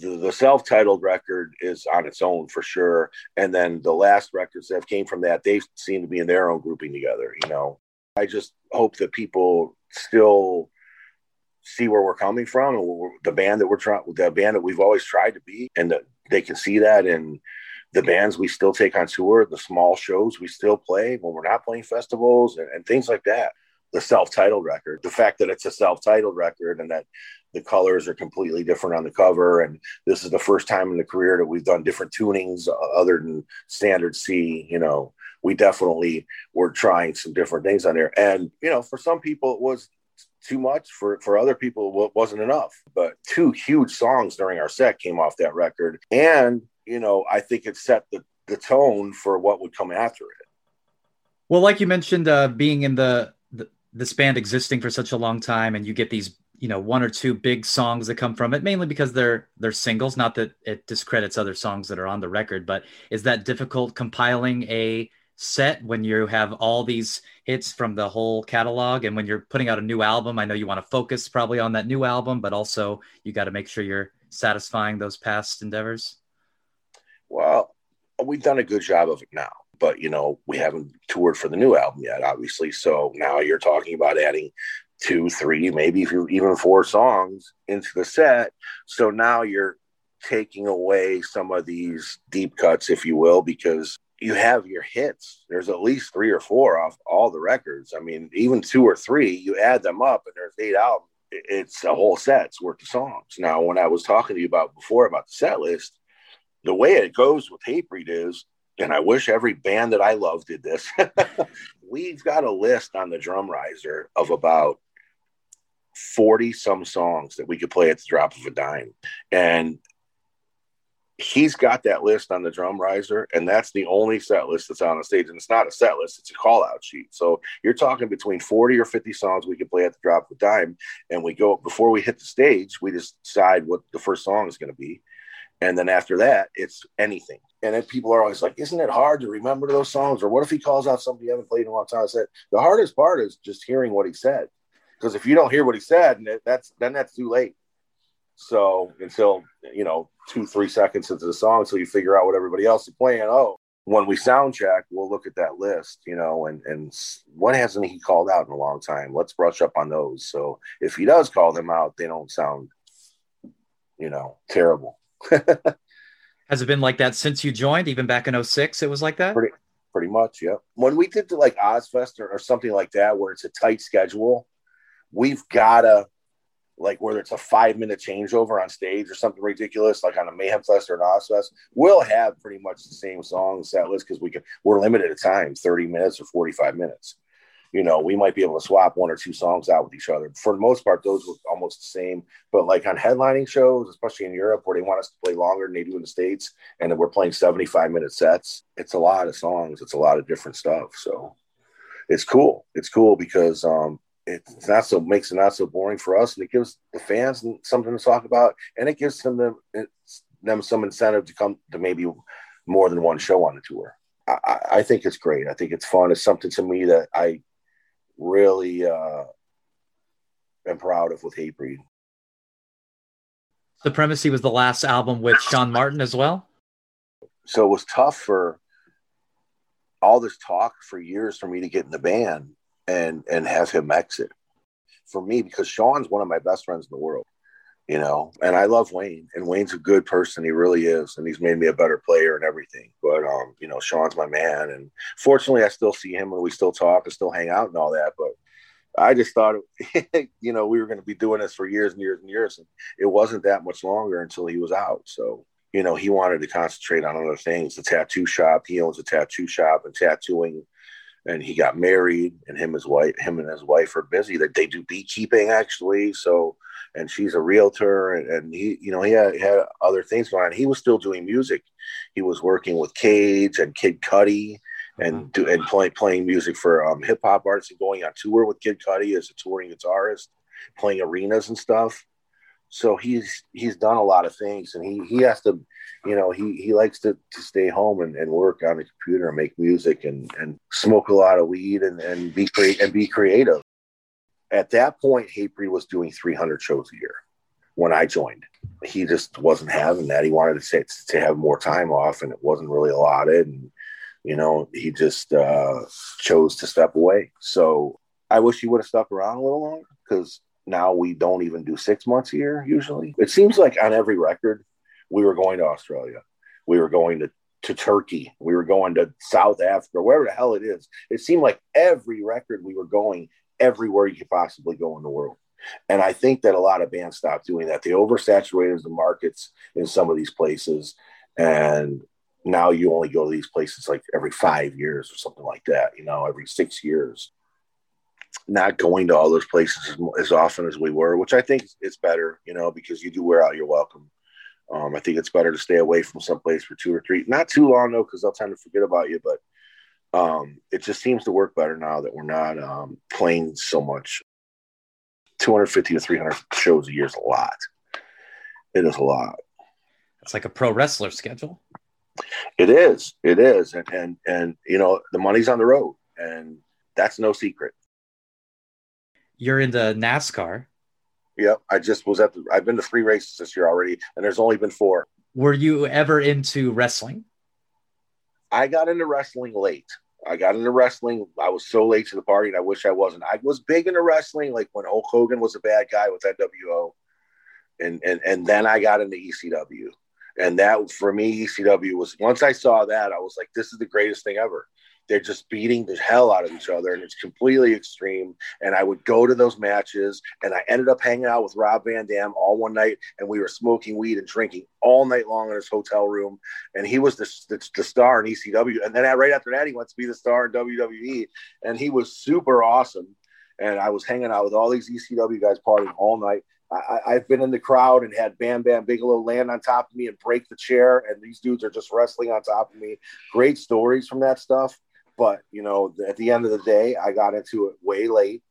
The, the self-titled record is on its own for sure, and then the last records that came from that, they seem to be in their own grouping together. You know, I just hope that people still see where we're coming from the band that we're trying, the band that we've always tried to be, and that they can see that and the bands we still take on tour, the small shows we still play when we're not playing festivals and, and things like that. The self-titled record, the fact that it's a self-titled record and that the colors are completely different on the cover, and this is the first time in the career that we've done different tunings other than standard C. You know, we definitely were trying some different things on there, and you know, for some people it was too much for for other people it wasn't enough but two huge songs during our set came off that record and you know, I think it set the the tone for what would come after it. Well, like you mentioned, uh, being in the, the this band existing for such a long time, and you get these you know one or two big songs that come from it mainly because they're they're singles. Not that it discredits other songs that are on the record but is that difficult compiling a set when you have all these hits from the whole catalog and when you're putting out a new album? I know you want to focus probably on that new album but also you got to make sure you're satisfying those past endeavors well we've done a good job of it now but you know we haven't toured for the new album yet obviously. So now you're talking about adding two three maybe even four songs into the set. So now you're taking away some of these deep cuts if you will because you have your hits. There's at least three or four off all the records. I mean even two or three you add them up and there's eight albums it's a whole set's worth of songs. Now when i was talking to you about before about the set list the way it goes with Hatebreed is and I wish every band that I love did this. We've got a list on the drum riser of about 40 some songs that we could play at the drop of a dime. And he's got that list on the drum riser, and that's the only set list that's on the stage. And it's not a set list, it's a call out sheet. So you're talking between 40 or 50 songs we could play at the drop of a dime. And we go before we hit the stage, we decide what the first song is going to be. And then after that, it's anything. And then people are always like, isn't it hard to remember those songs? Or what if he calls out something you haven't played in a long time? I said, the hardest part is just hearing what he said. Because if you don't hear what he said, that's then that's too late. So until you know two, three seconds into the song, until you figure out what everybody else is playing. Oh, when we sound check, we'll look at that list, you know, and and what hasn't he called out in a long time? Let's brush up on those. So if he does call them out, they don't sound, you know, terrible. Has it been like that since you joined? Even back in 06, it was like that? Pretty, pretty much, yeah. When we did like Ozzfest or, or something like that, where it's a tight schedule, we've got to, like, whether it's a five minute changeover on stage or something ridiculous, like on a Mayhem Fest or an Ozzfest, we'll have pretty much the same song set list because we can, we're limited at time 30 minutes or 45 minutes you know, we might be able to swap one or two songs out with each other. For the most part, those were almost the same. But like on headlining shows, especially in Europe, where they want us to play longer than they do in the States, and we're playing 75 minute sets, it's a lot of songs. It's a lot of different stuff. So it's cool. It's cool because um, it's not so makes it not so boring for us, and it gives the fans something to talk about, and it gives them them, them some incentive to come to maybe more than one show on the tour. I, I think it's great. I think it's fun. It's something to me that I really uh, am proud of with Hatebreed. Supremacy was the last album with Sean Martin as well. So it was tough for all this talk for years for me to get in the band and and have him exit for me because Sean's one of my best friends in the world you know, and I love Wayne, and Wayne's a good person. He really is, and he's made me a better player and everything. But um, you know, Sean's my man, and fortunately, I still see him and we still talk and still hang out and all that. But I just thought, you know, we were going to be doing this for years and years and years, and it wasn't that much longer until he was out. So you know, he wanted to concentrate on other things. The tattoo shop, he owns a tattoo shop and tattooing and he got married and him his wife him and his wife are busy that they do beekeeping actually so and she's a realtor and, and he you know he had, had, other things going on. He was still doing music. He was working with cage and kid cudi and mm-hmm. do, and play, playing music for um, hip hop artists and going on tour with kid cudi as a touring guitarist playing arenas and stuff. So he's he's done a lot of things and he he has to you know he he likes to, to stay home and, and work on the computer and make music and and smoke a lot of weed and and be create and be creative at that point hatebreed was doing 300 shows a year when i joined. He just wasn't having that. He wanted to to have more time off and it wasn't really allotted and you know he just uh chose to step away. So i wish he would have stuck around a little longer because now we don't even do six months a year usually. It seems like on every record, we were going to Australia, we were going to, to Turkey, we were going to South Africa, wherever the hell it is. It seemed like every record we were going everywhere you could possibly go in the world. And I think that a lot of bands stopped doing that. They oversaturated the markets in some of these places. And now you only go to these places like every five years or something like that, you know, every six years not going to all those places as, often as we were, which I think is better, you know, because you do wear out your welcome Um, I think it's better to stay away from someplace for two or three, not too long though, because they'll tend to forget about you. But um, it just seems to work better now that we're not um, playing so much. 250 to 300 shows a year is a lot. It is a lot. It's like a pro wrestler schedule. It is. It is. And, and, and, you know, the money's on the road and that's no secret. You're into NASCAR. Yep. I just was at the, I've been to three races this year already and there's only been four. Were you ever into wrestling? I got into wrestling late. I got into wrestling. I was so late to the party, and I wish I wasn't. I was big into wrestling, like when Hulk Hogan was a bad guy with NWO, and and and then I got into ECW, and that for me, ECW was once I saw that, I was like, this is the greatest thing ever they're just beating the hell out of each other and it's completely extreme. And i would go to those matches and i ended up hanging out with rob van dam all one night and we were smoking weed and drinking all night long in his hotel room. And he was the, the, the star in ecw and then right after that he went to be the star in wwe and he was super awesome. And i was hanging out with all these ecw guys partying all night. I, have been in the crowd and had Bam Bam Bigelow land on top of me and break the chair, and these dudes are just wrestling on top of me. Great stories from that stuff. But you know, at the end of the day, I got into it way late.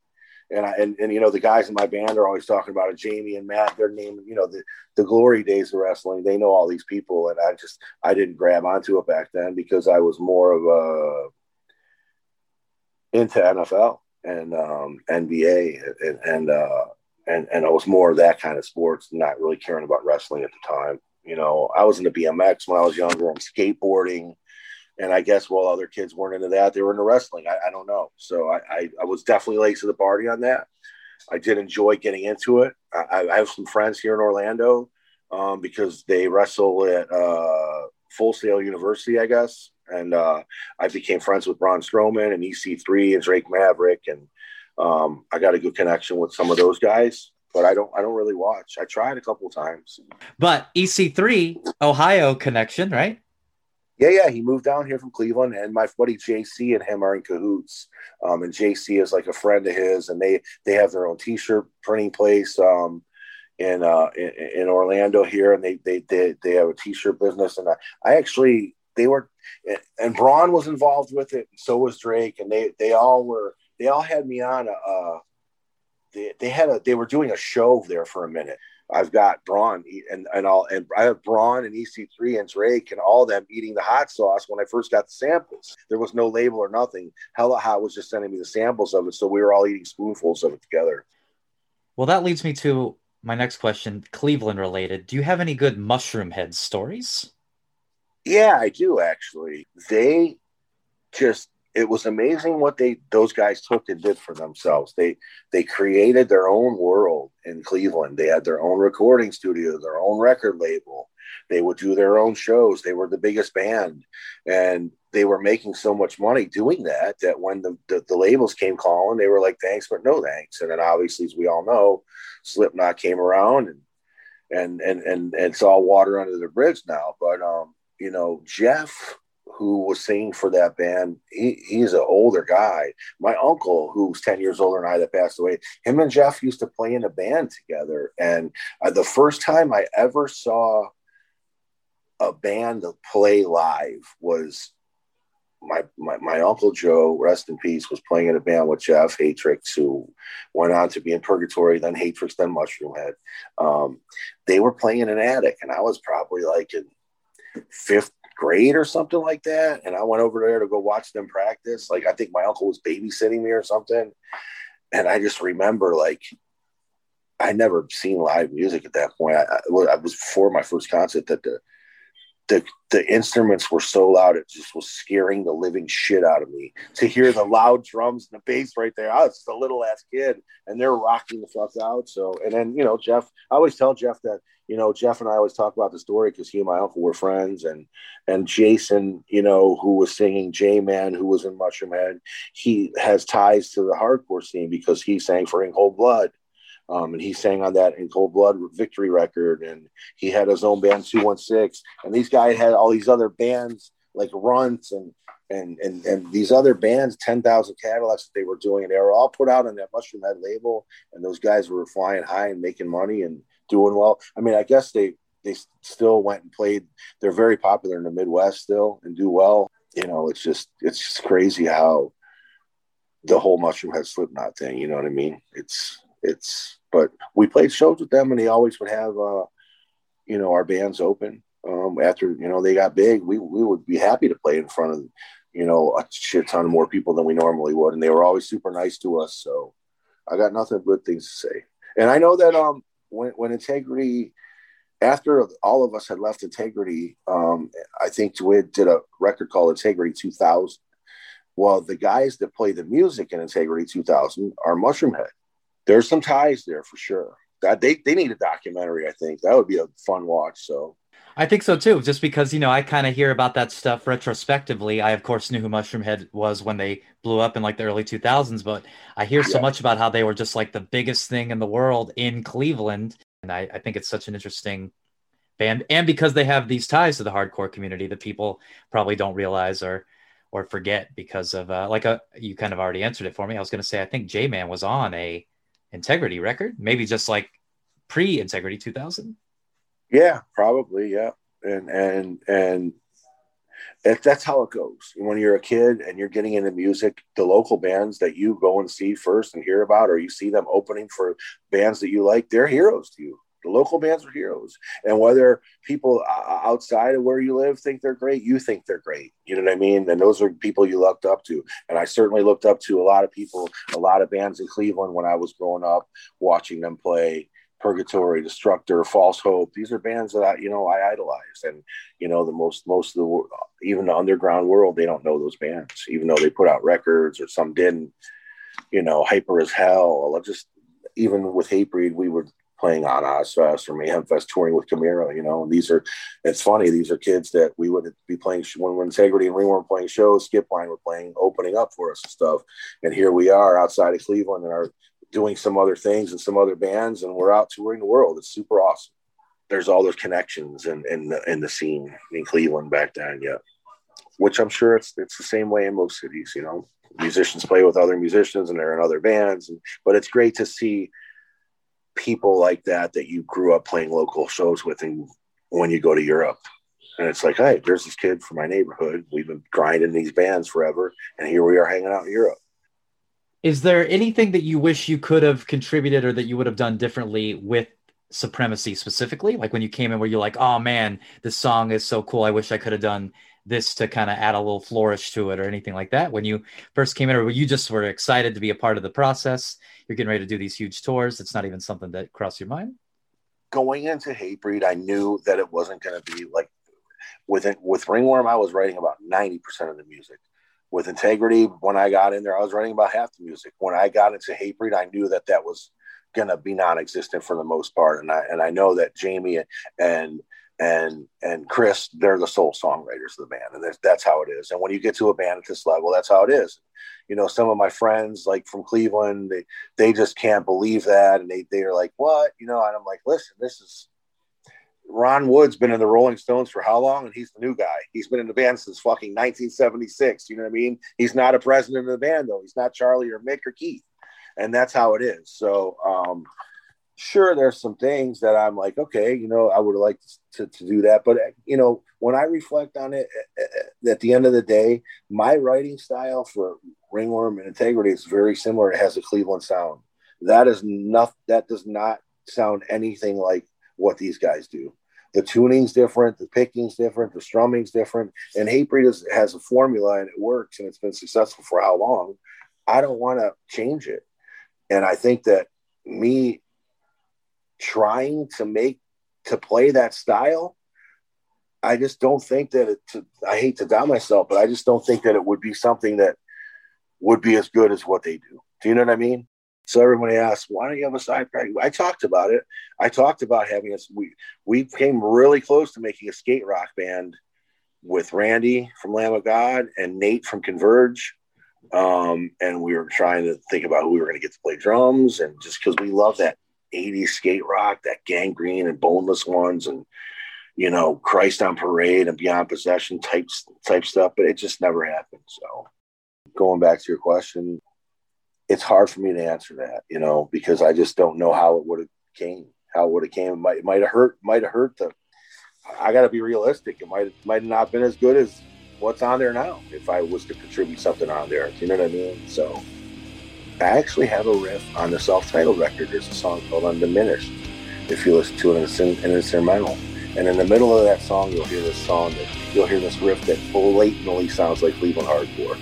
And, I, and and you know the guys in my band are always talking about it. Jamie and Matt, their name, you know the the glory days of wrestling. They know all these people, and I just I didn't grab onto it back then because I was more of a into NFL and um, NBA and and uh, and and I was more of that kind of sports, not really caring about wrestling at the time. You know, I was into BMX when I was younger. I'm skateboarding and I guess while other kids weren't into that, they were into wrestling. I, I don't know. So I, I, I, was definitely late to the party on that. I did enjoy getting into it. I, I have some friends here in Orlando um, because they wrestle at uh, Full Sail University, I guess. And uh, I became friends with Braun Strowman and EC3 and Drake Maverick, and um, I got a good connection with some of those guys. But I don't, I don't really watch. I tried a couple times. But EC3 Ohio connection, right? Yeah, yeah, he moved down here from Cleveland, and my buddy JC and him are in cahoots. Um, and JC is like a friend of his, and they they have their own T-shirt printing place um, in, uh, in, in Orlando here, and they they they they have a T-shirt business. And I, I actually they were, and Braun was involved with it, and so was Drake, and they they all were they all had me on a. Uh, they, they had a they were doing a show there for a minute I've got Braun and and all and I have Braun and EC3 and Drake and all them eating the hot sauce when I first got the samples. There was no label or nothing. Hella Hot was just sending me the samples of it, so we were all eating spoonfuls of it together. Well, that leads me to my next question, Cleveland related. Do you have any good Mushroomhead stories? Yeah, I do actually. They just it was amazing what they those guys took and did for themselves. They they created their own world in Cleveland. They had their own recording studio, their own record label. They would do their own shows. They were the biggest band, and they were making so much money doing that that when the, the, the labels came calling, they were like, "Thanks, but no thanks." And then obviously, as we all know, Slipknot came around, and and and and, and it's all water under the bridge now. But um, you know, Jeff who was singing for that band, he, he's an older guy. My uncle, who's 10 years older than I, that passed away, him and Jeff used to play in a band together. And uh, the first time I ever saw a band play live was my, my, my uncle Joe, rest in peace, was playing in a band with Jeff Hatrix, who went on to be in Purgatory, then Hatrix, then Mushroomhead. Um, they were playing in an attic, and I was probably like in fifth grade or something like that. And I went over there to go watch them practice. Like I think my uncle was babysitting me or something. And I just remember like I never seen live music at that point. I, I, was before my first concert that the the the instruments were so loud it just was scaring the living shit out of me to hear the loud drums and the bass right there. I was just a little ass kid and they're rocking the fuck out. So and then you know Jeff, I always tell Jeff that you know Jeff and I always talk about the story because he and my uncle were friends and and Jason, you know, who was singing J Man, who was in Mushroomhead, he has ties to the hardcore scene because he sang for In Cold Blood um, and he sang on that in Cold Blood Victory record, and he had his own band 216. And these guys had all these other bands like Runt and and and and these other bands, 10,000 Cadillacs that they were doing, and they were all put out on that Mushroomhead label. And those guys were flying high and making money and doing well. I mean, I guess they they still went and played. They're very popular in the Midwest still and do well. You know, it's just it's just crazy how the whole Mushroomhead Slipknot thing. You know what I mean? It's it's. But we played shows with them, and they always would have, uh, you know, our bands open. Um, after you know they got big, we we would be happy to play in front of, you know, a shit ton of more people than we normally would, and they were always super nice to us. So I got nothing but things to say. And I know that um when when Integrity after all of us had left Integrity, um, I think we did a record called Integrity 2000. Well, the guys that play the music in Integrity 2000 are Mushroomhead. There's some ties there for sure. That they, they need a documentary. I think that would be a fun watch. So I think so too. Just because you know I kind of hear about that stuff retrospectively. I of course knew who Mushroomhead was when they blew up in like the early 2000s, but I hear so much about how they were just like the biggest thing in the world in Cleveland and I, I think it's such an interesting band, and because they have these ties to the hardcore community that people probably don't realize or or forget because of uh, like a uh, you kind of already answered it for me. I was going to say I think J Man was on a Integrity record, maybe just like pre Integrity 2000. Yeah, probably. Yeah, and and and if that's how it goes. When you're a kid and you're getting into music, the local bands that you go and see first and hear about, or you see them opening for bands that you like, they're heroes to you. The local bands are heroes. And whether people uh, outside of where you live think they're great, you think they're great. You know what I mean? And those are people you looked up to. And I certainly looked up to a lot of people, a lot of bands in Cleveland when I was growing up, watching them play Purgatory, Destructor, False Hope. These are bands that I, you know, I idolize, and you know, the most most of the even the underground world, they don't know those bands, even though they put out records or some didn't. You know, Hyper as Hell. Just even with Hatebreed, we were playing on Ozzfest or Mayhem Fest, touring with Chimaira. You know, and these are. It's funny. These are kids that we would be playing when when Integrity and Ringworm playing shows. Skip Skipline were playing, opening up for us and stuff. And here we are outside of Cleveland, and are doing some other things and some other bands, and we're out touring the world. It's super awesome. There's all those connections in in the, in the scene in Cleveland back then, yeah. Which I'm sure it's it's the same way in most cities. You know, musicians play with other musicians, and they're in other bands. And, but it's great to see people like that that you grew up playing local shows with, and when you go to Europe, and it's like, hey, there's this kid from my neighborhood. We've been grinding these bands forever, and here we are hanging out in Europe. Is there anything that you wish you could have contributed or that you would have done differently with supremacy specifically? Like when you came in where you're like, oh man, this song is so cool. I wish I could have done this to kind of add a little flourish to it or anything like that. When you first came in or you just were excited to be a part of the process you're getting ready to do these huge tours it's not even something that crossed your mind? Going into hatebreed i knew that it wasn't going to be like with it, with ringworm i was writing about 90% of the music. With integrity when i got in there i was writing about half the music. When i got into hatebreed i knew that that was going to be non-existent for the most part and i and i know that jamie and and and chris they're the sole songwriters of the band and that's, how it is and when you get to a band at this level that's how it is you know some of my friends like from cleveland they they just can't believe that and they they're like what you know and i'm like listen this is Ron Wood's been in the Rolling Stones for how long? And he's the new guy. He's been in the band since fucking 1976. You know what I mean? He's not a president of the band, though. He's not Charlie or Mick or Keith. And that's how it is. So, um, sure, there's some things that I'm like, okay, you know, I would like to, to do that. But, you know, when I reflect on it, eh, eh, eh, at the end of the day, my writing style for Ringworm and Integrity is very similar. It has a Cleveland sound. That is not, that does not sound anything like what these guys do. The tuning's different, the picking's different, the strumming's different, and Hatebreed is, has a formula and it works and it's been successful for how long. I don't want to change it, and I think that me trying to make to play that style, I just don't think that it. To, I hate to doubt myself, but I just don't think that it would be something that would be as good as what they do. Do you know what I mean? So everybody asks, why don't you have a side project? I talked about it. I talked about having us. We we came really close to making a skate rock band with Randy from Lamb of God and Nate from Converge. Um, and we were trying to think about who we were going to get to play drums, and just because we love that 80s skate rock, that Gang Green and boneless ones, and you know, Christ on Parade and Beyond Possession type type stuff, but it just never happened. So, going back to your question, it's hard for me to answer that, you know, because I just don't know how it would have came, how it would have came. It might, might have hurt, might have hurt the, I got to be realistic. It might might not have been as good as what's on there now if I was to contribute something on there. You know what I mean? So I actually have a riff on the self-titled record. There's a song called Undiminished. If you listen to it in an instrumental, and in the middle of that song, you'll hear this song that you'll hear this riff that blatantly sounds like Cleveland hardcore.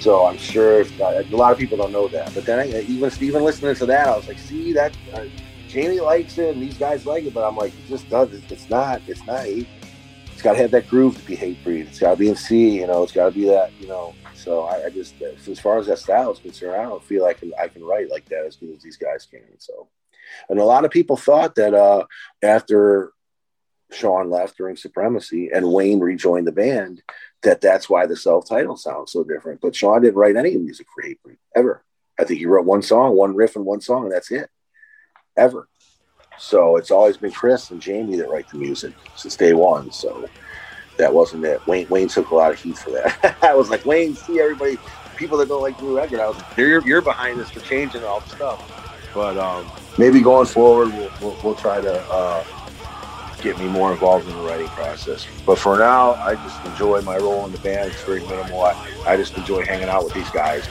So I'm sure uh, a lot of people don't know that. But then I, even even listening to that, I was like, see that uh, Jamie likes it and these guys like it, but I'm like, it just does. It's not. It's not. It's got to have that groove to be Hatebreed. It's got to be in C. You know, it's got to be that. You know. So I, I, just, as far as that style is concerned, I don't feel like I can, write like that as good as these guys can. So, and a lot of people thought that uh, after Sean left during Supremacy and Wayne rejoined the band, that that's why the self-title sounds so different. But Sean didn't write any music for Hatebreed ever. I think he wrote one song, one riff, and one song, and that's it, ever. So it's always been Chris and Jamie that write the music since day one. So that wasn't it. Wayne Wayne took a lot of heat for that. I was like, Wayne, see everybody, people that don't like Blue record. I was like, you're, you're behind this for changing all the stuff. But um, maybe going forward, we'll, we'll, we'll try to uh, get me more involved in the writing process. But for now, I just enjoy my role in the band. It's very minimal. I, I just enjoy hanging out with these guys.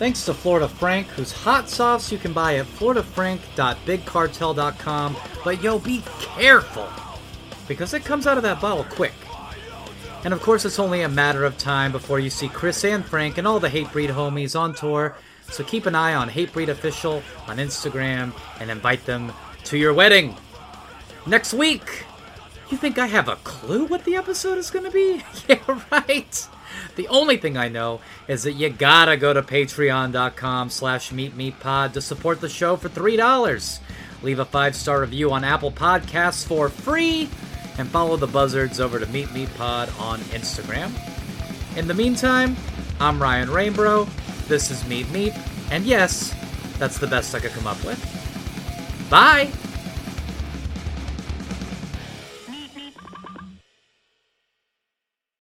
Thanks to Florida Frank, whose hot sauce you can buy at floridafrank.bigcartel.com. But yo, be careful, because it comes out of that bottle quick. And of course, it's only a matter of time before you see Chris and Frank and all the Hatebreed homies on tour. So keep an eye on Hatebreed Official on Instagram and invite them to your wedding. Next week, you think I have a clue what the episode is going to be? yeah, right. The only thing I know is that you gotta go to patreon.com slash meepmeeppod to support the show for $3. Leave a five-star review on Apple Podcasts for free, and follow the Buzzards over to Meep Meep Pod on Instagram. In the meantime, I'm Ryan Rainbow. This is Meep Meep, and yes, that's the best I could come up with. Bye!